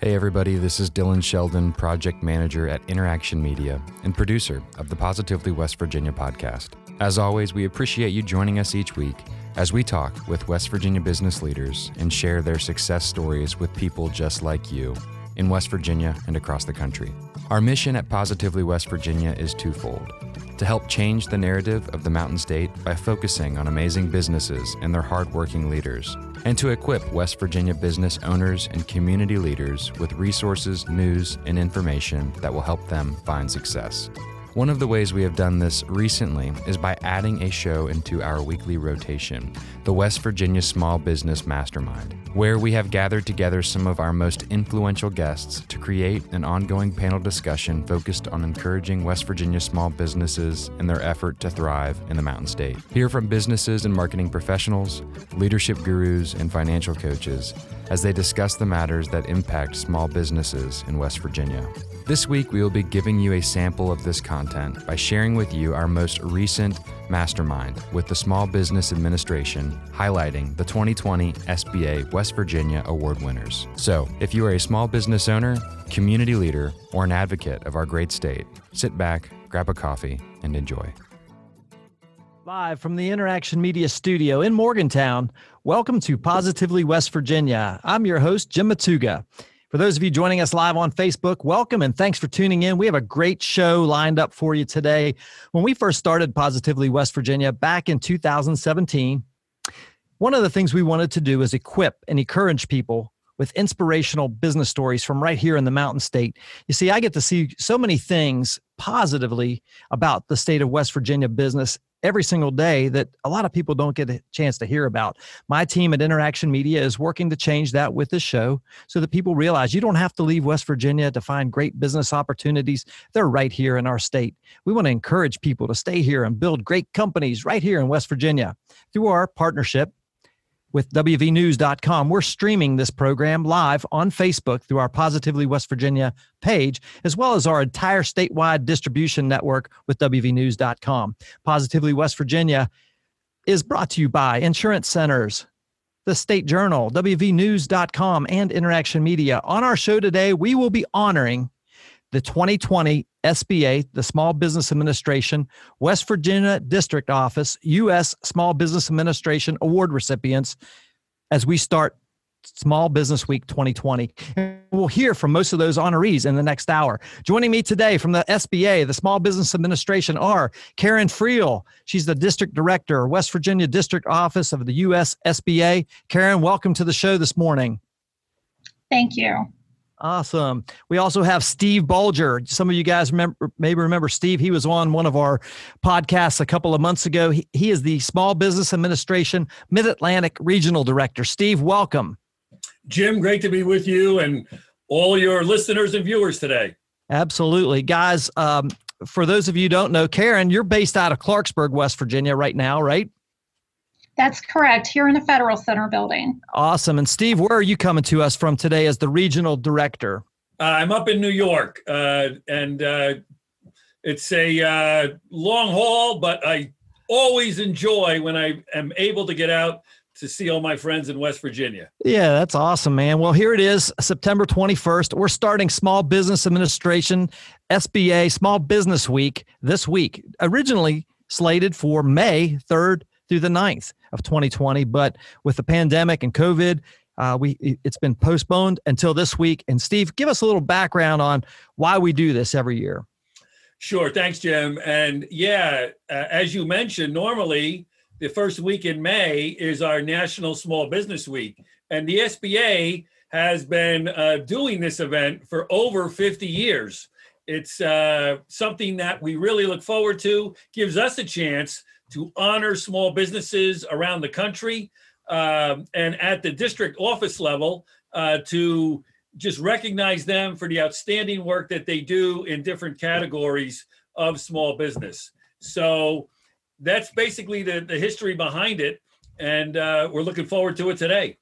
Hey, everybody, this is Dylan Sheldon, project manager at Interaction Media and producer of the Positively West Virginia podcast. As always, we appreciate you joining us each week as we talk with West Virginia business leaders and share their success stories with people just like you in West Virginia and across the country. Our mission at Positively West Virginia is twofold to help change the narrative of the Mountain State by focusing on amazing businesses and their hardworking leaders and to equip West Virginia business owners and community leaders with resources, news, and information that will help them find success. One of the ways we have done this recently is by adding a show into our weekly rotation, the West Virginia Small Business Mastermind, where we have gathered together some of our most influential guests to create an ongoing panel discussion focused on encouraging West Virginia small businesses in their effort to thrive in the Mountain State. Hear from businesses and marketing professionals, leadership gurus, and financial coaches as they discuss the matters that impact small businesses in West Virginia. This week, we will be giving you a sample of this content by sharing with you our most recent mastermind with the Small Business Administration, highlighting the 2020 SBA West Virginia Award winners. So, if you are a small business owner, community leader, or an advocate of our great state, sit back, grab a coffee, and enjoy. Live from the Interaction Media Studio in Morgantown, welcome to Positively West Virginia. I'm your host, Jim Matuga. For those of you joining us live on Facebook, welcome and thanks for tuning in. We have a great show lined up for you today. When we first started Positively West Virginia back in 2017, one of the things we wanted to do is equip and encourage people with inspirational business stories from right here in the Mountain State. You see, I get to see so many things positively about the state of West Virginia business every single day that a lot of people don't get a chance to hear about. My team at Interaction Media is working to change that with this show so that people realize you don't have to leave West Virginia to find great business opportunities. They're right here in our state. We want to encourage people to stay here and build great companies right here in West Virginia through our partnership with WVNews.com. We're streaming this program live on Facebook through our Positively West Virginia page, as well as our entire statewide distribution network with WVNews.com. Positively West Virginia is brought to you by Insurance Centers, the State Journal, WVNews.com, and Interaction Media. On our show today, we will be honoring the 2020 SBA, the Small Business Administration, West Virginia District Office, U.S. Small Business Administration Award recipients as we start Small Business Week 2020. we'll hear from most of those honorees in the next hour. Joining me today from the SBA, the Small Business Administration, are Karen Friel. She's the District Director, West Virginia District Office of the U.S. SBA. Karen, welcome to the show this morning. Thank you. Awesome. We also have Steve Bulger. Some of you guys remember, maybe remember Steve. He was on one of our podcasts a couple of months ago. He, he is the Small Business Administration Mid Atlantic Regional Director. Steve, welcome. Jim, great to be with you and all your listeners and viewers today. Absolutely. Guys, um, for those of you don't know, Karen, you're based out of Clarksburg, West Virginia right now, right? That's correct, here in the Federal Center building. Awesome. And Steve, where are you coming to us from today as the regional director? Uh, I'm up in New York, uh, and uh, it's a uh, long haul, but I always enjoy when I am able to get out to see all my friends in West Virginia. Yeah, that's awesome, man. Well, here it is, September 21st. We're starting Small Business Administration, SBA Small Business Week this week, originally slated for May 3rd through the 9th of 2020. But with the pandemic and COVID, uh, we it's been postponed until this week. And Steve, give us a little background on why we do this every year. Sure, thanks, Jim. And yeah, uh, as you mentioned, normally the first week in May is our National Small Business Week, and the SBA has been uh, doing this event for over 50 years. It's uh, something that we really look forward to. Gives us a chance to honor small businesses around the country um, and at the district office level uh, to just recognize them for the outstanding work that they do in different categories of small business. So that's basically the, the history behind it. And uh, we're looking forward to it today.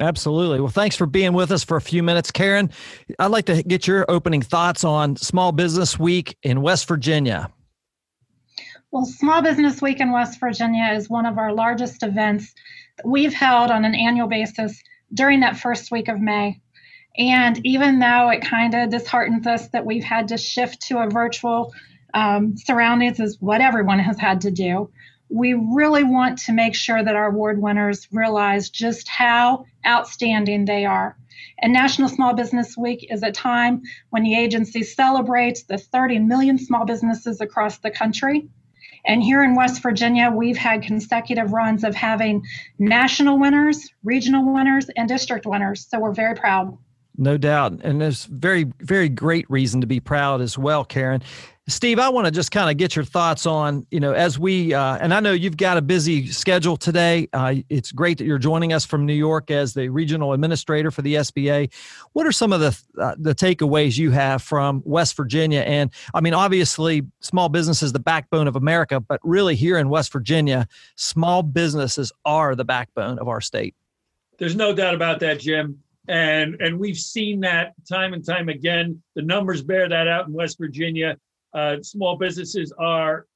Absolutely. Well, thanks for being with us for a few minutes. Karen, I'd like to get your opening thoughts on Small Business Week in West Virginia. Well, Small Business Week in West Virginia is one of our largest events that we've held on an annual basis during that first week of May. And even though it kind of disheartens us that we've had to shift to a virtual um, surroundings, is what everyone has had to do, we really want to make sure that our award winners realize just how outstanding they are. And National Small Business Week is a time when the agency celebrates the 30 million small businesses across the country. And here in West Virginia, we've had consecutive runs of having national winners, regional winners, and district winners. So we're very proud. No doubt. And there's very, very great reason to be proud as well, Karen. Steve, I want to just kind of get your thoughts on, you know, as we, uh, and I know you've got a busy schedule today. Uh, it's great that you're joining us from New York as the regional administrator for the SBA. What are some of the uh, the takeaways you have from West Virginia? And I mean, obviously, small business is the backbone of America, but really here in West Virginia, small businesses are the backbone of our state. There's no doubt about that, Jim. And and we've seen that time and time again. The numbers bear that out in West Virginia uh, small businesses are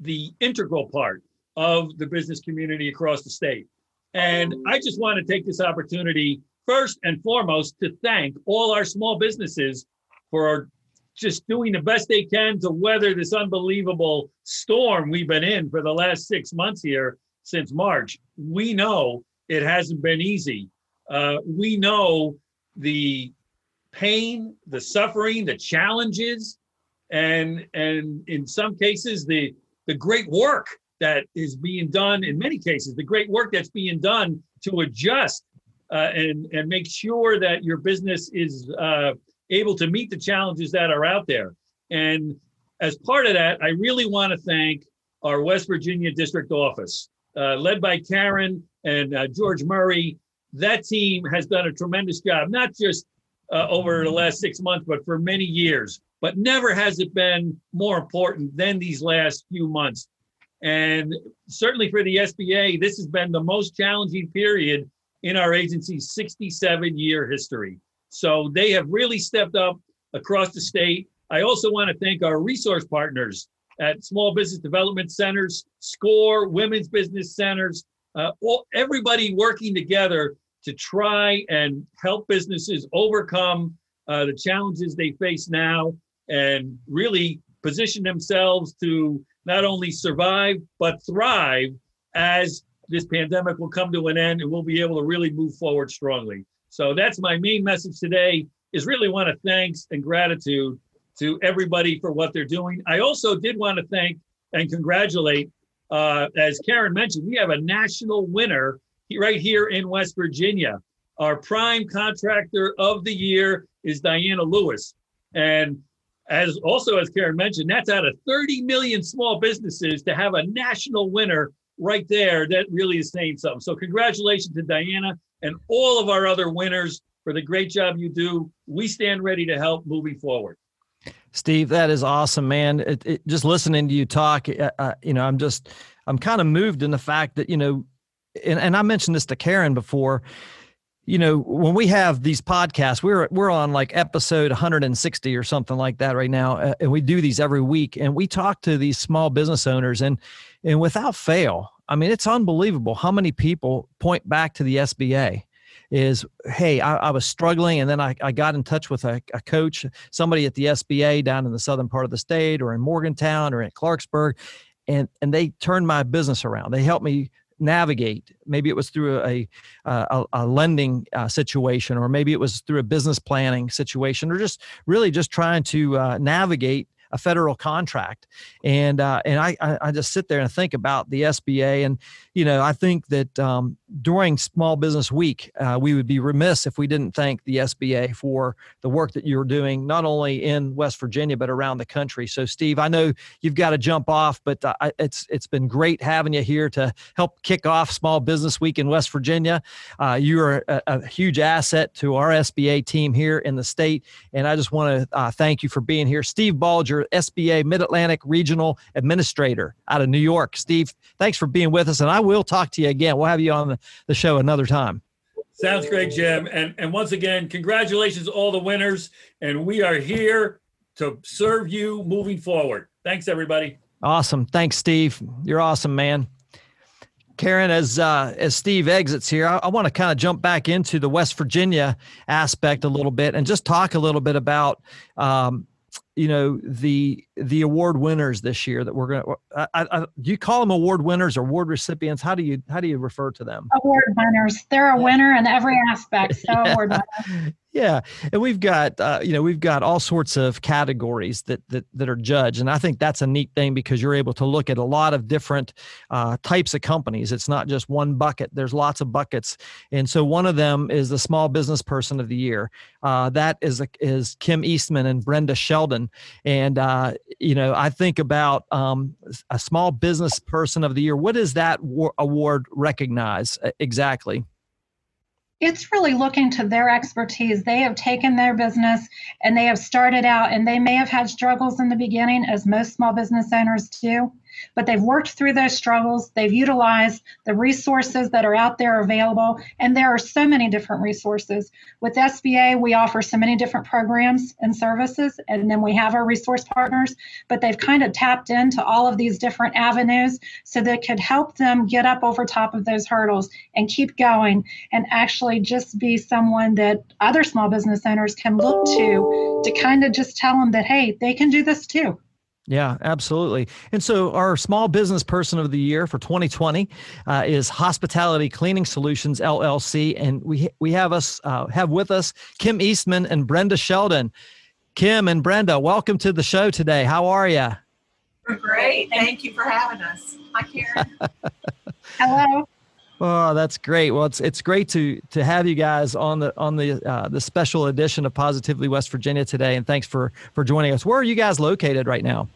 the integral part of the business community across the state. And I just want to take this opportunity, first and foremost, to thank all our small businesses for just doing the best they can to weather this unbelievable storm we've been in for the last six months here since March. We know it hasn't been easy. Uh, we know the pain, the suffering, the challenges and and in some cases the the great work that is being done in many cases the great work that's being done to adjust uh, and and make sure that your business is uh, able to meet the challenges that are out there. And as part of that i really want to thank our west virginia district office uh, led by karen and uh, george murray. That team has done a tremendous job not just uh, over the last six months but for many years but never has it been more important than these last few months. And certainly for the SBA, this has been the most challenging period in our agency's 67 year history. So they have really stepped up across the state. I also want to thank our resource partners at Small Business Development Centers, SCORE, Women's Business Centers, uh, all, everybody working together to try and help businesses overcome uh, the challenges they face now and really position themselves to not only survive but thrive as this pandemic will come to an end and we'll be able to really move forward strongly. So that's my main message today is really want to thanks and gratitude to everybody for what they're doing. I also did want to thank and congratulate, uh, as Karen mentioned, we have a national winner right here in West Virginia. Our prime contractor of the year is Diana Lewis. And as also as Karen mentioned, that's out of 30 million small businesses to have a national winner right there. That really is saying something. So congratulations to Diana and all of our other winners for the great job you do. We stand ready to help moving forward. Steve, that is awesome, man. It, it, just listening to you talk, uh, uh you know, I'm just, I'm kind of moved in the fact that, you know, and, and I mentioned this to Karen before you know when we have these podcasts we're we're on like episode 160 or something like that right now uh, and we do these every week and we talk to these small business owners and and without fail i mean it's unbelievable how many people point back to the sba is hey i, I was struggling and then I, I got in touch with a, a coach somebody at the sba down in the southern part of the state or in morgantown or in clarksburg and and they turned my business around. They helped me navigate. Maybe it was through a a, a lending uh, situation, or maybe it was through a business planning situation, or just really just trying to uh, navigate a federal contract. And uh, and I, I just sit there and think about the SBA, and you know I think that um, during Small Business Week uh, we would be remiss if we didn't thank the SBA for the work that you're doing, not only in West Virginia but around the country. So Steve, I know you've got to jump off, but uh, it's it's been great having you here to help kick off Small Business Week in West Virginia. Uh, you are a, a, huge asset to our SBA team here in the state, and I just want to uh, thank you for being here, Steve Bulger SBA Mid Atlantic Regional Administrator out of New York. Steve, thanks for being with us, and I will talk to you again. We'll have you on the show another time. Sounds great, Jim. And and once again, congratulations all the winners. And we are here to serve you moving forward. Thanks, everybody. Awesome. Thanks, Steve. You're awesome, man. Karen, as uh, as Steve exits here, I, I want to kind of jump back into the West Virginia aspect a little bit and just talk a little bit about um, you know the the award winners this year that we're going to I, I, do you call them award winners or award recipients? How do you how do you refer to them? Award winners. They're a winner in every aspect. So yeah. Yeah, and we've got uh, you know we've got all sorts of categories that that that are judged, and I think that's a neat thing because you're able to look at a lot of different uh, types of companies. It's not just one bucket. There's lots of buckets, and so one of them is the Small Business Person of the Year. Uh, that is a, is Kim Eastman and Brenda Sheldon, and uh, you know I think about um, a Small Business Person of the Year. What does that award recognize exactly? It's really looking to their expertise. They have taken their business and they have started out, and they may have had struggles in the beginning, as most small business owners do but they've worked through those struggles. They've utilized the resources that are out there available, and there are so many different resources. With SBA, we offer so many different programs and services, and then we have our resource partners, but they've kind of tapped into all of these different avenues so that could help them get up over top of those hurdles and keep going and actually just be someone that other small business owners can look to to kind of just tell them that, hey, they can do this too. Yeah, absolutely. And so, our small business person of the year for 2020 uh, is Hospitality Cleaning Solutions LLC, and we we have us uh, have with us Kim Eastman and Brenda Sheldon. Kim and Brenda, welcome to the show today. How are you? We're great. Thank you for having us. Hi, Karen. Hello. Oh, that's great. Well, it's it's great to to have you guys on the on the uh, the special edition of Positively West Virginia today, and thanks for for joining us. Where are you guys located right now?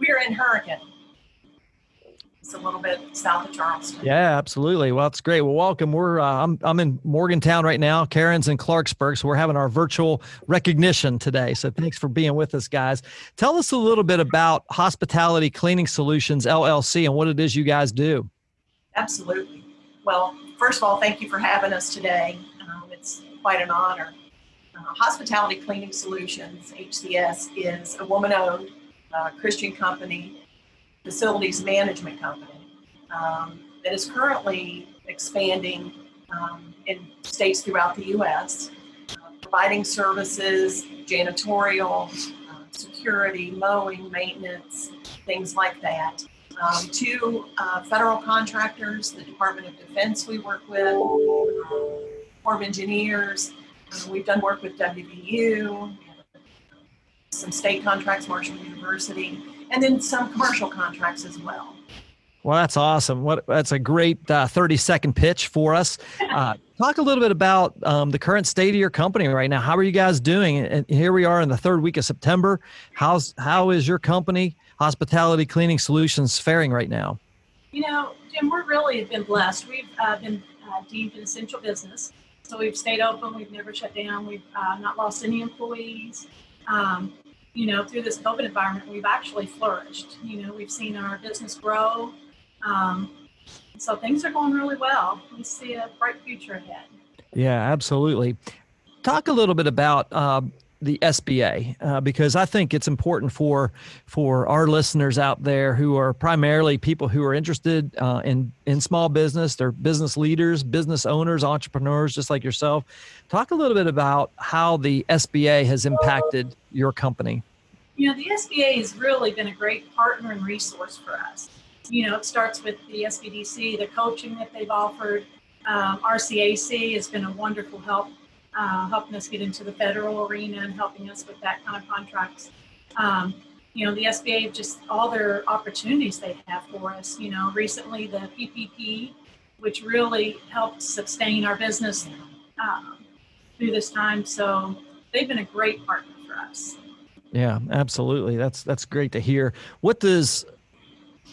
We're in Hurricane. It's a little bit south of Charleston. Yeah, absolutely. Well, it's great. Well, welcome. We're uh, I'm I'm in Morgantown right now. Karen's in Clarksburg, so we're having our virtual recognition today. So thanks for being with us, guys. Tell us a little bit about Hospitality Cleaning Solutions LLC and what it is you guys do. Absolutely. Well, first of all, thank you for having us today. Um, it's quite an honor. Uh, Hospitality Cleaning Solutions, HCS, is a woman owned uh, Christian company, facilities management company um, that is currently expanding um, in states throughout the U.S., uh, providing services, janitorial, uh, security, mowing, maintenance, things like that. Um, two uh, federal contractors, the Department of Defense we work with, um, Corps of Engineers. Uh, we've done work with WVU, some state contracts, Marshall University, and then some commercial contracts as well. Well, that's awesome. What that's a great uh, thirty second pitch for us. Uh, talk a little bit about um, the current state of your company right now. How are you guys doing? And here we are in the third week of September. How's how is your company, Hospitality Cleaning Solutions, faring right now? You know, Jim, we're really been blessed. We've uh, been uh, deemed an essential business, so we've stayed open. We've never shut down. We've uh, not lost any employees. Um, you know, through this COVID environment, we've actually flourished. You know, we've seen our business grow. Um, so things are going really well. We see a bright future ahead. Yeah, absolutely. Talk a little bit about uh, the SBA uh, because I think it's important for for our listeners out there who are primarily people who are interested uh, in in small business. They're business leaders, business owners, entrepreneurs, just like yourself. Talk a little bit about how the SBA has impacted your company. You know, the SBA has really been a great partner and resource for us. You know, it starts with the SBDC, the coaching that they've offered. Um, RCAC has been a wonderful help uh, helping us get into the federal arena and helping us with that kind of contracts. Um, you know, the SBA, just all their opportunities they have for us. You know, recently the PPP, which really helped sustain our business um, through this time. So they've been a great partner for us. Yeah, absolutely. That's that's great to hear. What does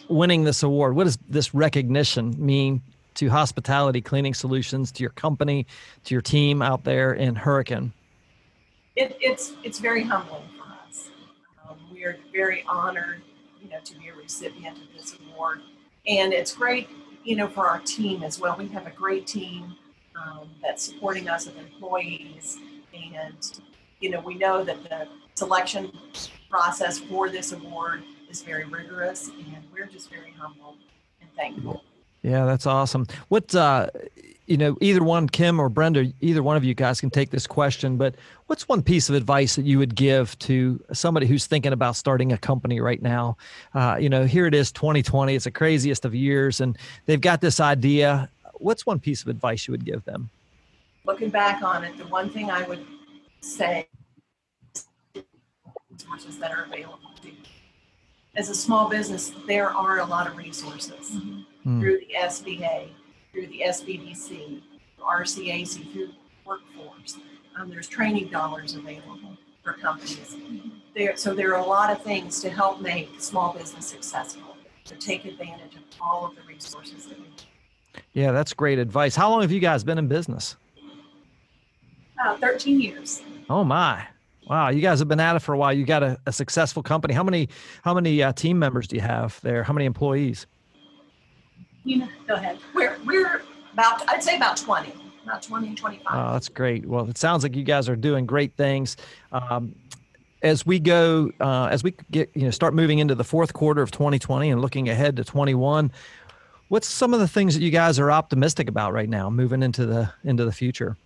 winning this award, what does this recognition mean to hospitality cleaning solutions, to your company, to your team out there in Hurricane? It, it's it's very humbling for us. Um, we are very honored, you know, to be a recipient of this award, and it's great, you know, for our team as well. We have a great team um, that's supporting us of employees, and you know, we know that the selection process for this award is very rigorous, and we're just very humble and thankful. Yeah, that's awesome. What uh, you know, either one, Kim or Brenda, either one of you guys can take this question, but what's one piece of advice that you would give to somebody who's thinking about starting a company right now? Uh, you know, here it is 2020, it's the craziest of years, and they've got this idea. What's one piece of advice you would give them? Looking back on it, the one thing I would say resources that are available to you. As a small business, there are a lot of resources mm-hmm. Through the SBA, through the SBDC, RCAC, through workforce. Um, there's training dollars available for companies. There, so there are a lot of things to help make small business successful. To take advantage of all of the resources that we have. Yeah, that's great advice. How long have you guys been in business? Uh, 13 years. Oh my! Wow, you guys have been at it for a while. You got a, a successful company. How many how many uh, team members do you have there? How many employees? You know, go ahead. We're we're about I'd say about 20. About 20 25. Oh, that's great. Well, it sounds like you guys are doing great things. Um, as we go, uh, as we get, you know, start moving into the fourth quarter of 2020 and looking ahead to 21, what's some of the things that you guys are optimistic about right now, moving into the into the future?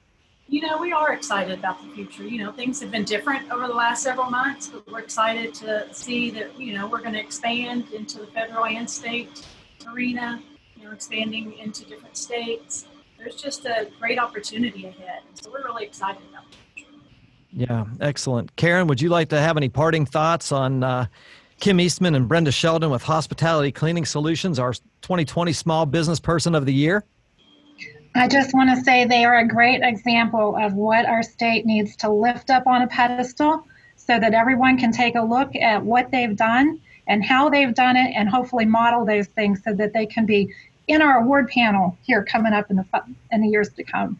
you know, we are excited about the future. You know, things have been different over the last several months, but we're excited to see that, you know, we're going to expand into the federal and state arena, you know, expanding into different states. There's just a great opportunity ahead. So we're really excited about the future. Yeah, excellent. Karen, would you like to have any parting thoughts on uh, Kim Eastman and Brenda Sheldon with Hospitality Cleaning Solutions, our 2020 Small Business Person of the Year? I just want to say they are a great example of what our state needs to lift up on a pedestal so that everyone can take a look at what they've done and how they've done it and hopefully model those things so that they can be in our award panel here coming up in the in the years to come.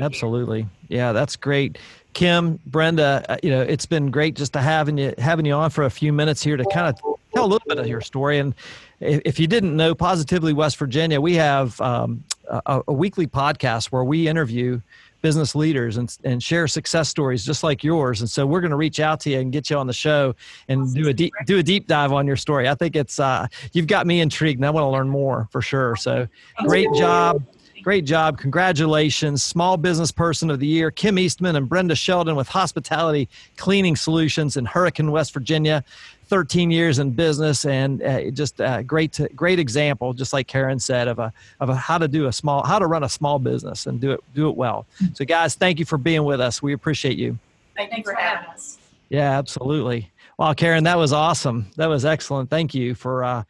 Absolutely. Yeah, that's great. Kim, Brenda, uh, you know, it's been great just to having you having you on for a few minutes here to kind of tell a little bit of your story. And if you didn't know, Positively West Virginia, we have um, a, a, weekly podcast where we interview business leaders and, and share success stories just like yours. And so we're going to reach out to you and get you on the show and do a deep do a deep dive on your story. I think it's uh, you've got me intrigued and I want to learn more for sure. So great job. Great job. Congratulations. Small Business Person of the Year, Kim Eastman and Brenda Sheldon with Hospitality Cleaning Solutions in Hurricane, West Virginia. 13 years in business and uh, just a great to, great example just like Karen said of a of a, how to do a small how to run a small business and do it do it well. So guys, thank you for being with us. We appreciate you. Thank you for having us. Yeah, absolutely. Wow, Karen, that was awesome. That was excellent. Thank you for uh,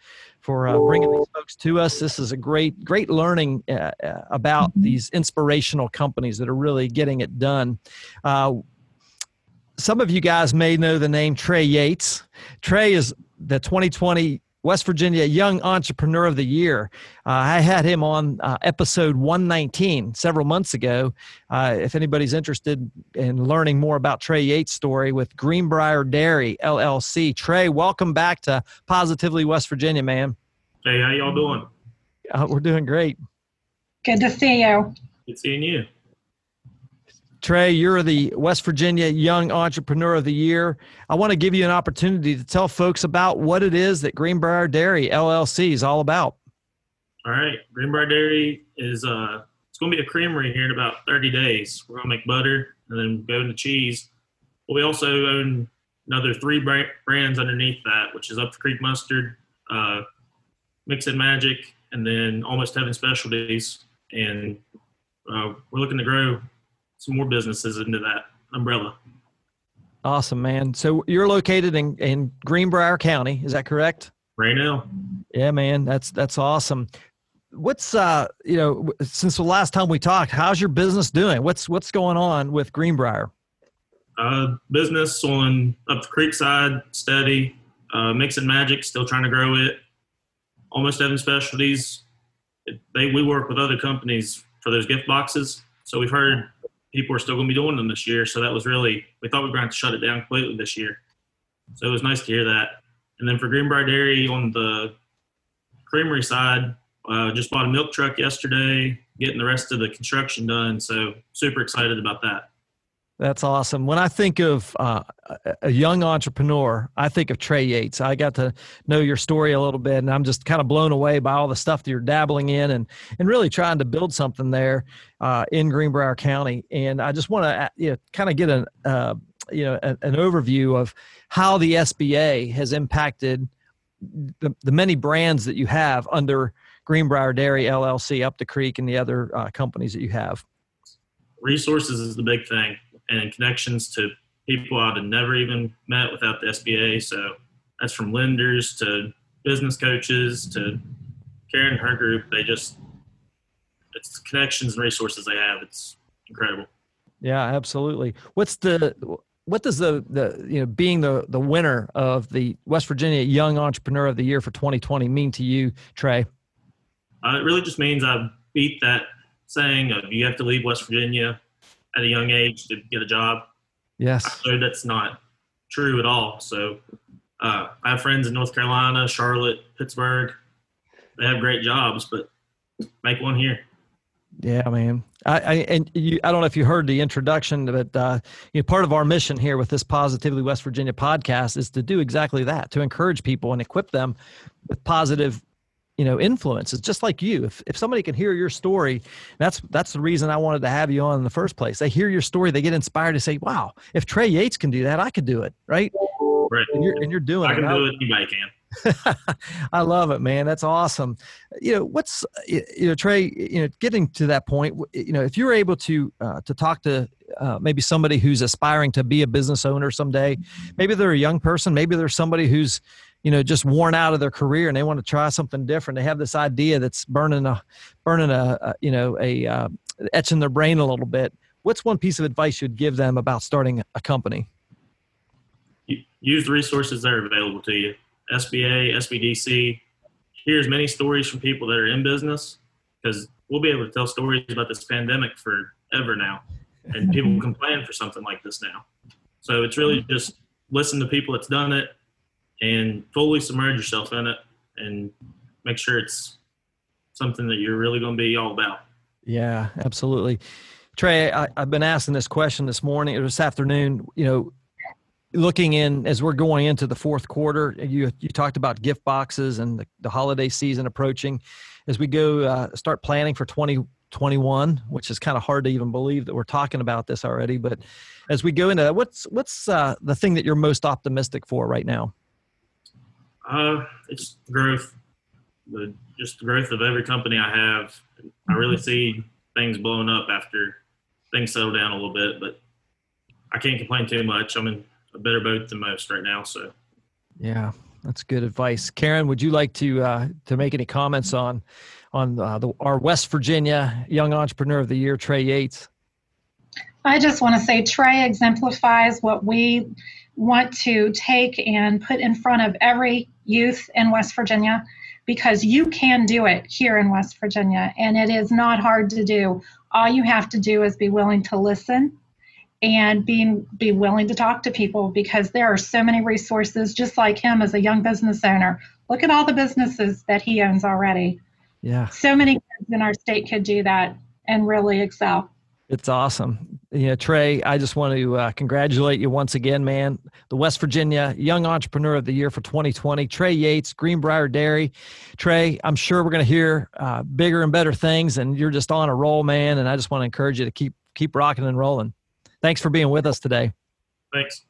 for uh, bringing these folks to us. This is a great, great learning uh, uh about mm-hmm. these inspirational companies that are really getting it done. Uh, some of you guys may know the name Trey Yates. Trey is the 2020 West Virginia Young Entrepreneur of the Year. Uh, I had him on uh, episode 119 several months ago. Uh, if anybody's interested in learning more about Trey Yates' story with Greenbrier Dairy LLC, Trey, welcome back to Positively West Virginia, man. Hey, how y'all doing? Uh, we're doing great. Good to see you. Good seeing you. Trey, you're the West Virginia Young Entrepreneur of the Year. I want to give you an opportunity to tell folks about what it is that Greenbrier Dairy LLC is all about. All right, Greenbrier Dairy is uh, it's going to be a creamery here in about 30 days. We're going to make butter and then go into cheese. But we also own another three brands underneath that, which is Up Creek Mustard, uh, Mix and Magic, and then Almost Heaven Specialties. And uh, we're looking to grow some more businesses into that umbrella. Awesome, man. So you're located in, in Greenbrier County, is that correct? Right now. Yeah, man. That's that's awesome. What's uh you know since the last time we talked, how's your business doing? What's what's going on with Greenbrier? Uh, business on up the creek side, steady. Uh, Mix and Magic, still trying to grow it. Almost Heaven Specialties. They we work with other companies for those gift boxes, so we've heard people are still going to be doing them this year. So that was really, we thought we were going to shut it down completely this year. So it was nice to hear that. And then for Greenbrier Dairy on the creamery side, uh, just bought a milk truck yesterday, getting the rest of the construction done. So super excited about that. That's awesome. When I think of uh, a, young entrepreneur, I think of Trey Yates. I got to know your story a little bit, and I'm just kind of blown away by all the stuff that you're dabbling in, and and really trying to build something there uh, in Greenbrier County. And I just want to uh, you know, kind of get an uh, you know an, an overview of how the SBA has impacted the, the many brands that you have under Greenbrier Dairy LLC, Up the Creek, and the other uh, companies that you have. Resources is the big thing, and connections to people I'd have never even met without the SBA. So that's from lenders to business coaches to Karen and her group. They just it's connections and resources they have. It's incredible. Yeah, absolutely. What's the what does the the you know being the the winner of the West Virginia Young Entrepreneur of the Year for 2020 mean to you, Trey? Uh, it really just means I beat that saying of you have to leave West Virginia at a young age to get a job. Yes. So that's not true at all. So uh, I have friends in North Carolina, Charlotte, Pittsburgh. They have great jobs, but make one here. Yeah, man. I, I and you, I don't know if you heard the introduction, but uh, you know, part of our mission here with this Positively West Virginia podcast is to do exactly that, to encourage people and equip them with positive you know influences just like you if, if somebody can hear your story that's that's the reason i wanted to have you on in the first place they hear your story they get inspired to say wow if trey yates can do that i could do it right right and you're, and you're doing i can it do it anybody can I love it, man. That's awesome. You know, what's you know, Trey. You know, getting to that point. You know, if you're able to uh, to talk to uh, maybe somebody who's aspiring to be a business owner someday, maybe they're a young person, maybe they're somebody who's you know just worn out of their career and they want to try something different. They have this idea that's burning a burning a, a you know a uh, etching their brain a little bit. What's one piece of advice you'd give them about starting a company? Use the resources that are available to you. Sba sbdc hear as many stories from people that are in business because we'll be able to tell stories about this pandemic forever now and people can plan for something like this now. So it's really just listen to people that's done it and fully submerge yourself in it and make sure it's something that you're really going to be all about. Yeah, absolutely. Trey, I, have been asking this question this morning or this afternoon. You know, looking in as we're going into the fourth quarter, you you talked about gift boxes and the, the holiday season approaching. As we go uh, start planning for 2021, which is kind of hard to even believe that we're talking about this already. But as we go into that, what's what's uh, the thing that you're most optimistic for right now? Uh, it's growth, the just the growth of every company I have. I really see things blowing up after things settle down a little bit, but I can't complain too much. I'm in a better boat than most right now. So, yeah, that's good advice. Karen, would you like to uh, to make any comments on on uh, the, our West Virginia Young Entrepreneur of the Year, Trey Yates? I just want to say Trey exemplifies what we want to take and put in front of every youth in West Virginia because you can do it here in West Virginia and it is not hard to do. All you have to do is be willing to listen and being be willing to talk to people because there are so many resources just like him as a young business owner. Look at all the businesses that he owns already. Yeah. So many kids in our state could do that and really excel. It's awesome. You know, Trey, I just want to uh, congratulate you once again, man. The West Virginia Young Entrepreneur of the Year for 2020, Trey Yates, Greenbrier Dairy. Trey, I'm sure we're going to hear uh, bigger and better things, and you're just on a roll, man. And I just want to encourage you to keep keep rocking and rolling. Thanks for being with us today. Thanks.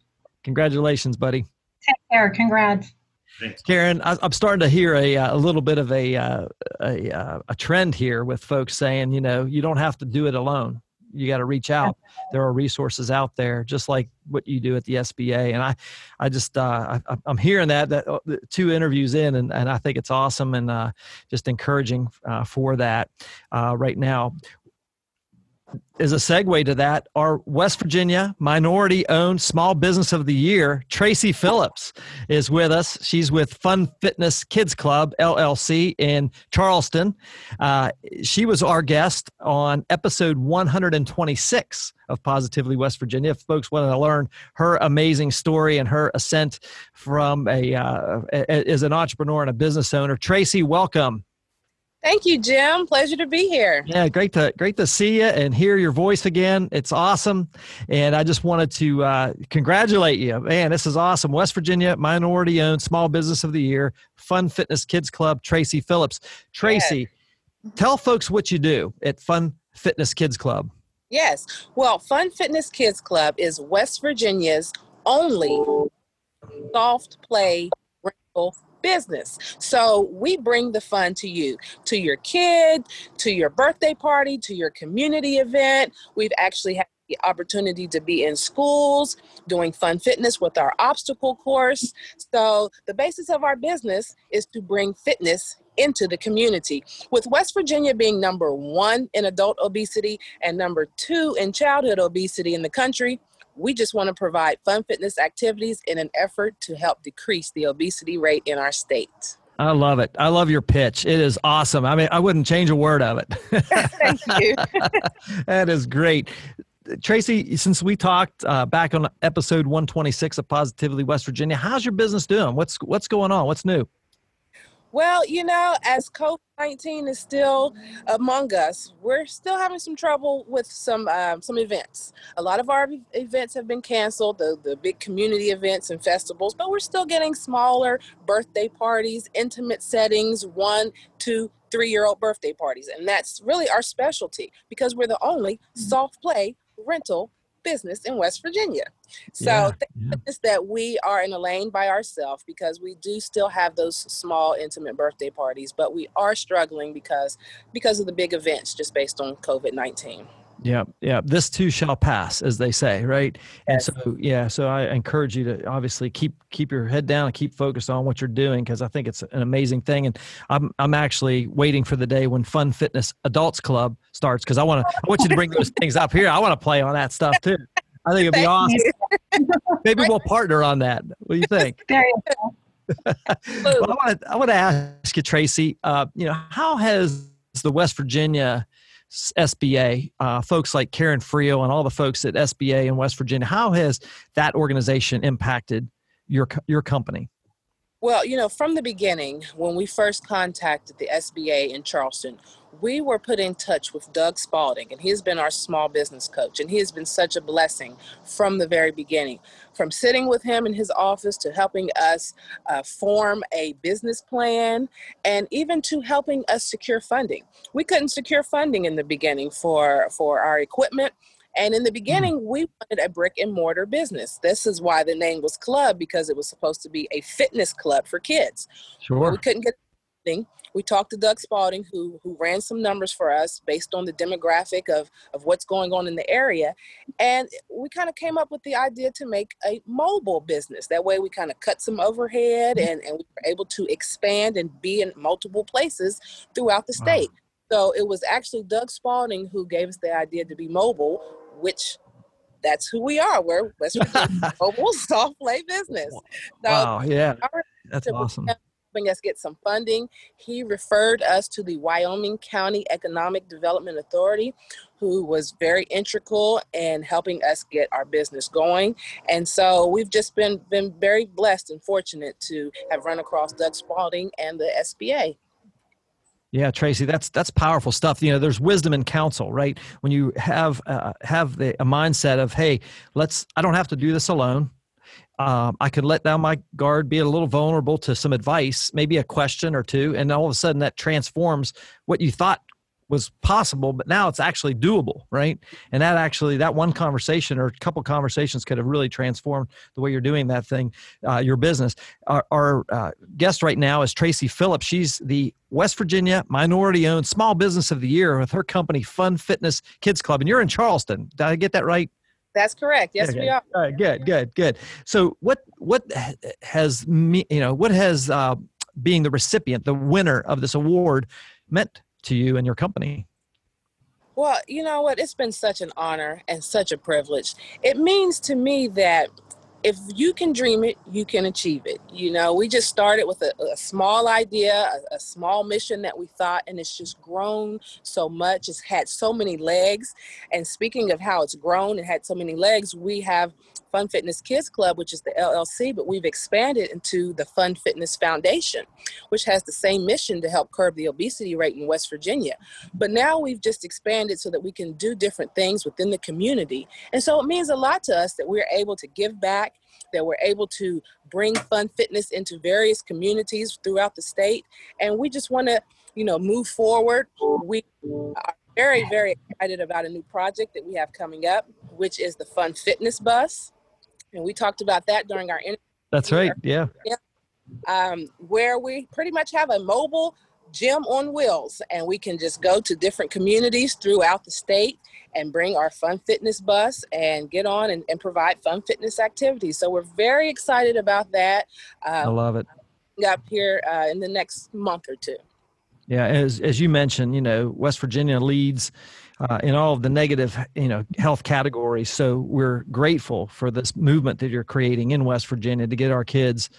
Congratulations, buddy. Take care. Congrats. Thanks. Karen, I, am starting to hear a, uh, a little bit of a, uh, a, uh, a trend here with folks saying, you know, you don't have to do it alone you got to reach out. There are resources out there, just like what you do at the SBA. And I, I just, uh, I, am hearing that that uh, two interviews in, and, and I think it's awesome and uh, just encouraging uh, for that uh, right now as a segue to that, our West Virginia minority owned small business of the year, Tracy Phillips, is with us. She's with Fun Fitness Kids Club, LLC, in Charleston. Uh, she was our guest on episode 126 of Positively West Virginia. If folks want to learn her amazing story and her ascent from a uh, as an entrepreneur and a business owner, Tracy, welcome. Thank you, Jim. Pleasure to be here. Yeah, great to great to see you and hear your voice again. It's awesome, and I just wanted to uh, congratulate you. Man, this is awesome. West Virginia minority owned small business of the year, Fun Fitness Kids Club. Tracy Phillips. Tracy, yes. tell folks what you do at Fun Fitness Kids Club. Yes. Well, Fun Fitness Kids Club is West Virginia's only soft play rental business. So we bring the fun to you, to your kid, to your birthday party, to your community event. We've actually had the opportunity to be in schools doing fun fitness with our obstacle course. So the basis of our business is to bring fitness into the community. With West Virginia being number one in adult obesity and number two in childhood obesity in the country, we just want to provide fun fitness activities in an effort to help decrease the obesity rate in our state. I love it. I love your pitch. It is awesome. I mean, I wouldn't change a word of it. Thank you. that is great. Tracy, since we talked uh, back on episode 126 of Positively West Virginia, how's your business doing? What's what's going on? What's new? Well, you know, as COVID 19 is still among us, we're still having some trouble with some um, some events. A lot of our events have been canceled, the, the big community events and festivals, but we're still getting smaller birthday parties, intimate settings, one, two, three year old birthday parties. And that's really our specialty because we're the only mm-hmm. soft play rental business in West Virginia. So yeah, yeah. that we are in a lane by ourselves because we do still have those small intimate birthday parties, but we are struggling because because of the big events just based on COVID nineteen. Yeah, yeah. This too shall pass, as they say, right? Yes. And so, yeah. So I encourage you to obviously keep keep your head down and keep focused on what you're doing because I think it's an amazing thing. And I'm I'm actually waiting for the day when Fun Fitness Adults Club starts because I want to I want you to bring those things up here. I want to play on that stuff too. I think it'd be awesome. Maybe we'll partner on that. What do you think? There you go. well, I want to I want to ask you, Tracy. Uh, you know, how has the West Virginia SBA, uh, folks like Karen Friel and all the folks at SBA in West Virginia. How has that organization impacted your your company? Well, you know, from the beginning, when we first contacted the SBA in Charleston, we were put in touch with Doug Spalding, and he's been our small business coach, and he has been such a blessing from the very beginning. From sitting with him in his office to helping us uh, form a business plan, and even to helping us secure funding. We couldn't secure funding in the beginning for for our equipment and in the hmm. beginning, we wanted a brick and mortar business. This is why the name was Club because it was supposed to be a fitness club for kids. Sure. we couldn't get anything. We talked to Doug Spalding, who who ran some numbers for us based on the demographic of of what's going on in the area, and we kind of came up with the idea to make a mobile business. That way, we kind of cut some overhead, and and we were able to expand and be in multiple places throughout the state. Wow. So it was actually Doug Spalding who gave us the idea to be mobile which that's who we are. We're West Virginia mobile soft play business. So wow, yeah, that's awesome. Helping us get some funding, he referred us to the Wyoming County Economic Development Authority, who was very integral in helping us get our business going. And so we've just been been very blessed and fortunate to have run across Doug Spalding and the SBA. Yeah, Tracy, that's that's powerful stuff. You know, there's wisdom in counsel, right? When you have uh, have the a mindset of, hey, let's. I don't have to do this alone. Um, I could let down my guard, be a little vulnerable to some advice, maybe a question or two, and all of a sudden that transforms what you thought was possible, but now it's actually doable, right? And that actually, that one conversation or a couple conversations could have really transformed the way you're doing that thing, uh, your business. Our, our uh, guest right now is Tracy Phillips. She's the West Virginia minority owned small business of the year with her company, Fun Fitness Kids Club. And you're in Charleston. Did I get that right? That's correct. Yes, okay. we are. All right, good, good, good. So, what what has me, you know, what has uh, being the recipient, the winner of this award, meant to you and your company? Well, you know what? It's been such an honor and such a privilege. It means to me that if you can dream it, you can achieve it. You know, we just started with a, a small idea, a, a, small mission that we thought, and it's just grown so much. It's had so many legs. And speaking of how it's grown and had so many legs, we have Fun Fitness Kids Club, which is the LLC, but we've expanded into the Fun Fitness Foundation, which has the same mission to help curb the obesity rate in West Virginia. But now we've just expanded so that we can do different things within the community. And so it means a lot to us that we're able to give back, that we're able to bring fun fitness into various communities throughout the state. And we just want to, you know, move forward. We are very, very excited about a new project that we have coming up, which is the Fun Fitness Bus. And we talked about that during our interview. That's right. Yeah. Yeah. Um, where we pretty much have a mobile gym on wheels and we can just go to different communities throughout the state and bring our fun fitness bus and get on and, and provide fun fitness activities so we're very excited about that um, i love it up here uh, in the next month or two yeah as, as you mentioned you know west virginia leads uh, in all of the negative you know health categories so we're grateful for this movement that you're creating in west virginia to get our kids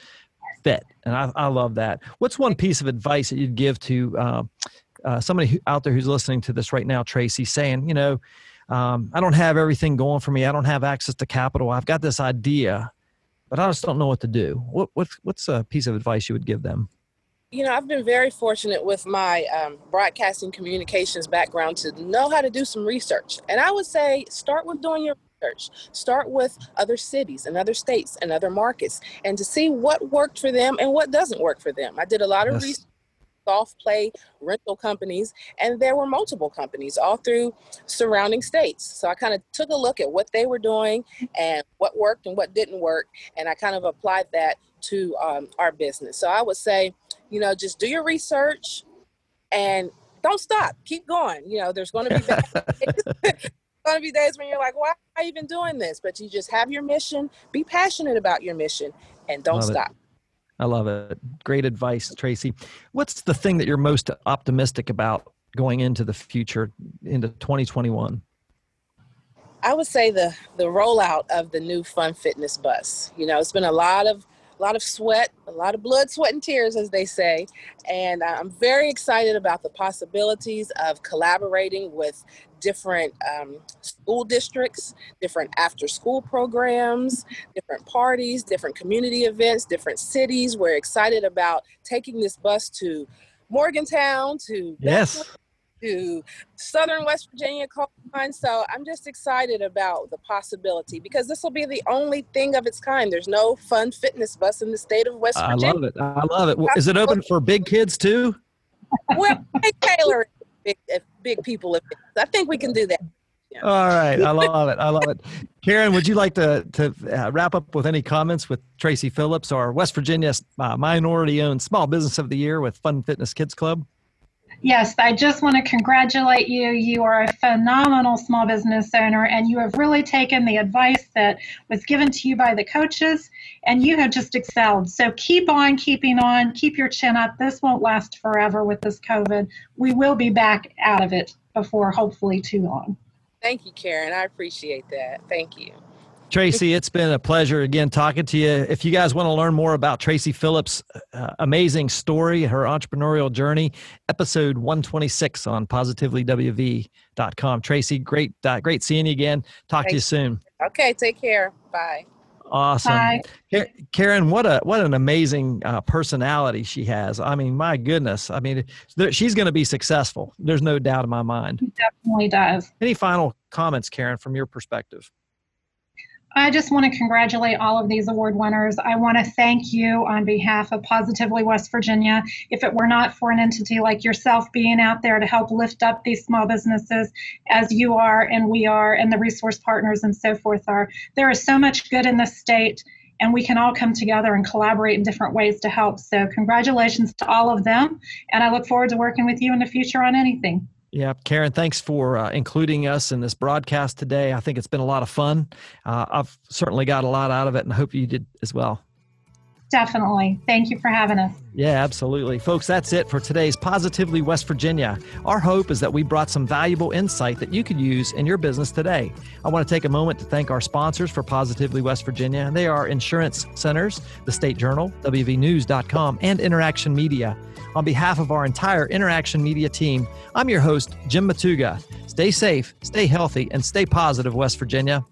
fit. And I, I love that. What's one piece of advice that you'd give to uh, uh, somebody out there who's listening to this right now, Tracy, saying, you know, um, I don't have everything going for me. I don't have access to capital. I've got this idea, but I just don't know what to do. What, what's, what's a piece of advice you would give them? You know, I've been very fortunate with my um, broadcasting communications background to know how to do some research. And I would say start with doing your research. Start with other cities and other states and other markets and to see what worked for them and what doesn't work for them. I did a lot of yes. research soft play rental companies, and there were multiple companies all through surrounding states. So I kind of took a look at what they were doing and what worked and what didn't work, and I kind of applied that to um, our business. So I would say, you know, just do your research and don't stop. Keep going. You know, there's going to be going to be days when you're like, why am I even doing this? But you just have your mission, be passionate about your mission, and don't love stop. It. I love it. Great advice, Tracy. What's the thing that you're most optimistic about going into the future, into 2021? I would say the the rollout of the new Fun Fitness bus. You know, it's been a lot of a lot of sweat, a lot of blood, sweat, and tears, as they say. And I'm very excited about the possibilities of collaborating with different um, school districts, different after school programs, different parties, different community events, different cities. We're excited about taking this bus to Morgantown, to yes to southern West Virginia coastline. So I'm just excited about the possibility because this will be the only thing of its kind. There's no fun fitness bus in the state of West Virginia. I love it. I love it. Is it open for big kids too? Well, Taylor, big, big people. I think we can do that. Yeah. All right, I love it. I love it. Karen, would you like to to uh, wrap up with any comments with Tracy Phillips, our West Virginia uh, minority-owned small business of the year with Fun Fitness Kids Club? Yes, I just want to congratulate you. You are a phenomenal small business owner, and you have really taken the advice that was given to you by the coaches, and you have just excelled. So keep on keeping on, keep your chin up. This won't last forever with this COVID. We will be back out of it before hopefully too long. Thank you, Karen. I appreciate that. Thank you. Tracy, it's been a pleasure again talking to you. If you guys want to learn more about Tracy Phillips' uh, amazing story, her entrepreneurial journey, episode 126 on positivelywv.com. Tracy, great, uh, great seeing you again. Talk Thanks. to you soon. Okay, take care. Bye. Awesome, Bye. Karen. What a what an amazing uh, personality she has. I mean, my goodness. I mean, she's going to be successful. There's no doubt in my mind. She definitely does. Any final comments, Karen, from your perspective? I just want to congratulate all of these award winners. I want to thank you on behalf of Positively West Virginia. If it were not for an entity like yourself being out there to help lift up these small businesses as you are and we are, and the resource partners and so forth are, there is so much good in this state and we can all come together and collaborate in different ways to help. So, congratulations to all of them, and I look forward to working with you in the future on anything. Yeah, Karen, thanks for uh, including us in this broadcast today. I think it's been a lot of fun. Uh, I've certainly got a lot out of it and I hope you did as well. Definitely. Thank you for having us. Yeah, absolutely. Folks, that's it for today's Positively West Virginia. Our hope is that we brought some valuable insight that you could use in your business today. I want to take a moment to thank our sponsors for Positively West Virginia. They are Insurance Centers, the State Journal, WVNews.com, and Interaction Media. On behalf of our entire Interaction Media team, I'm your host, Jim Matuga. Stay safe, stay healthy, and stay positive, West Virginia.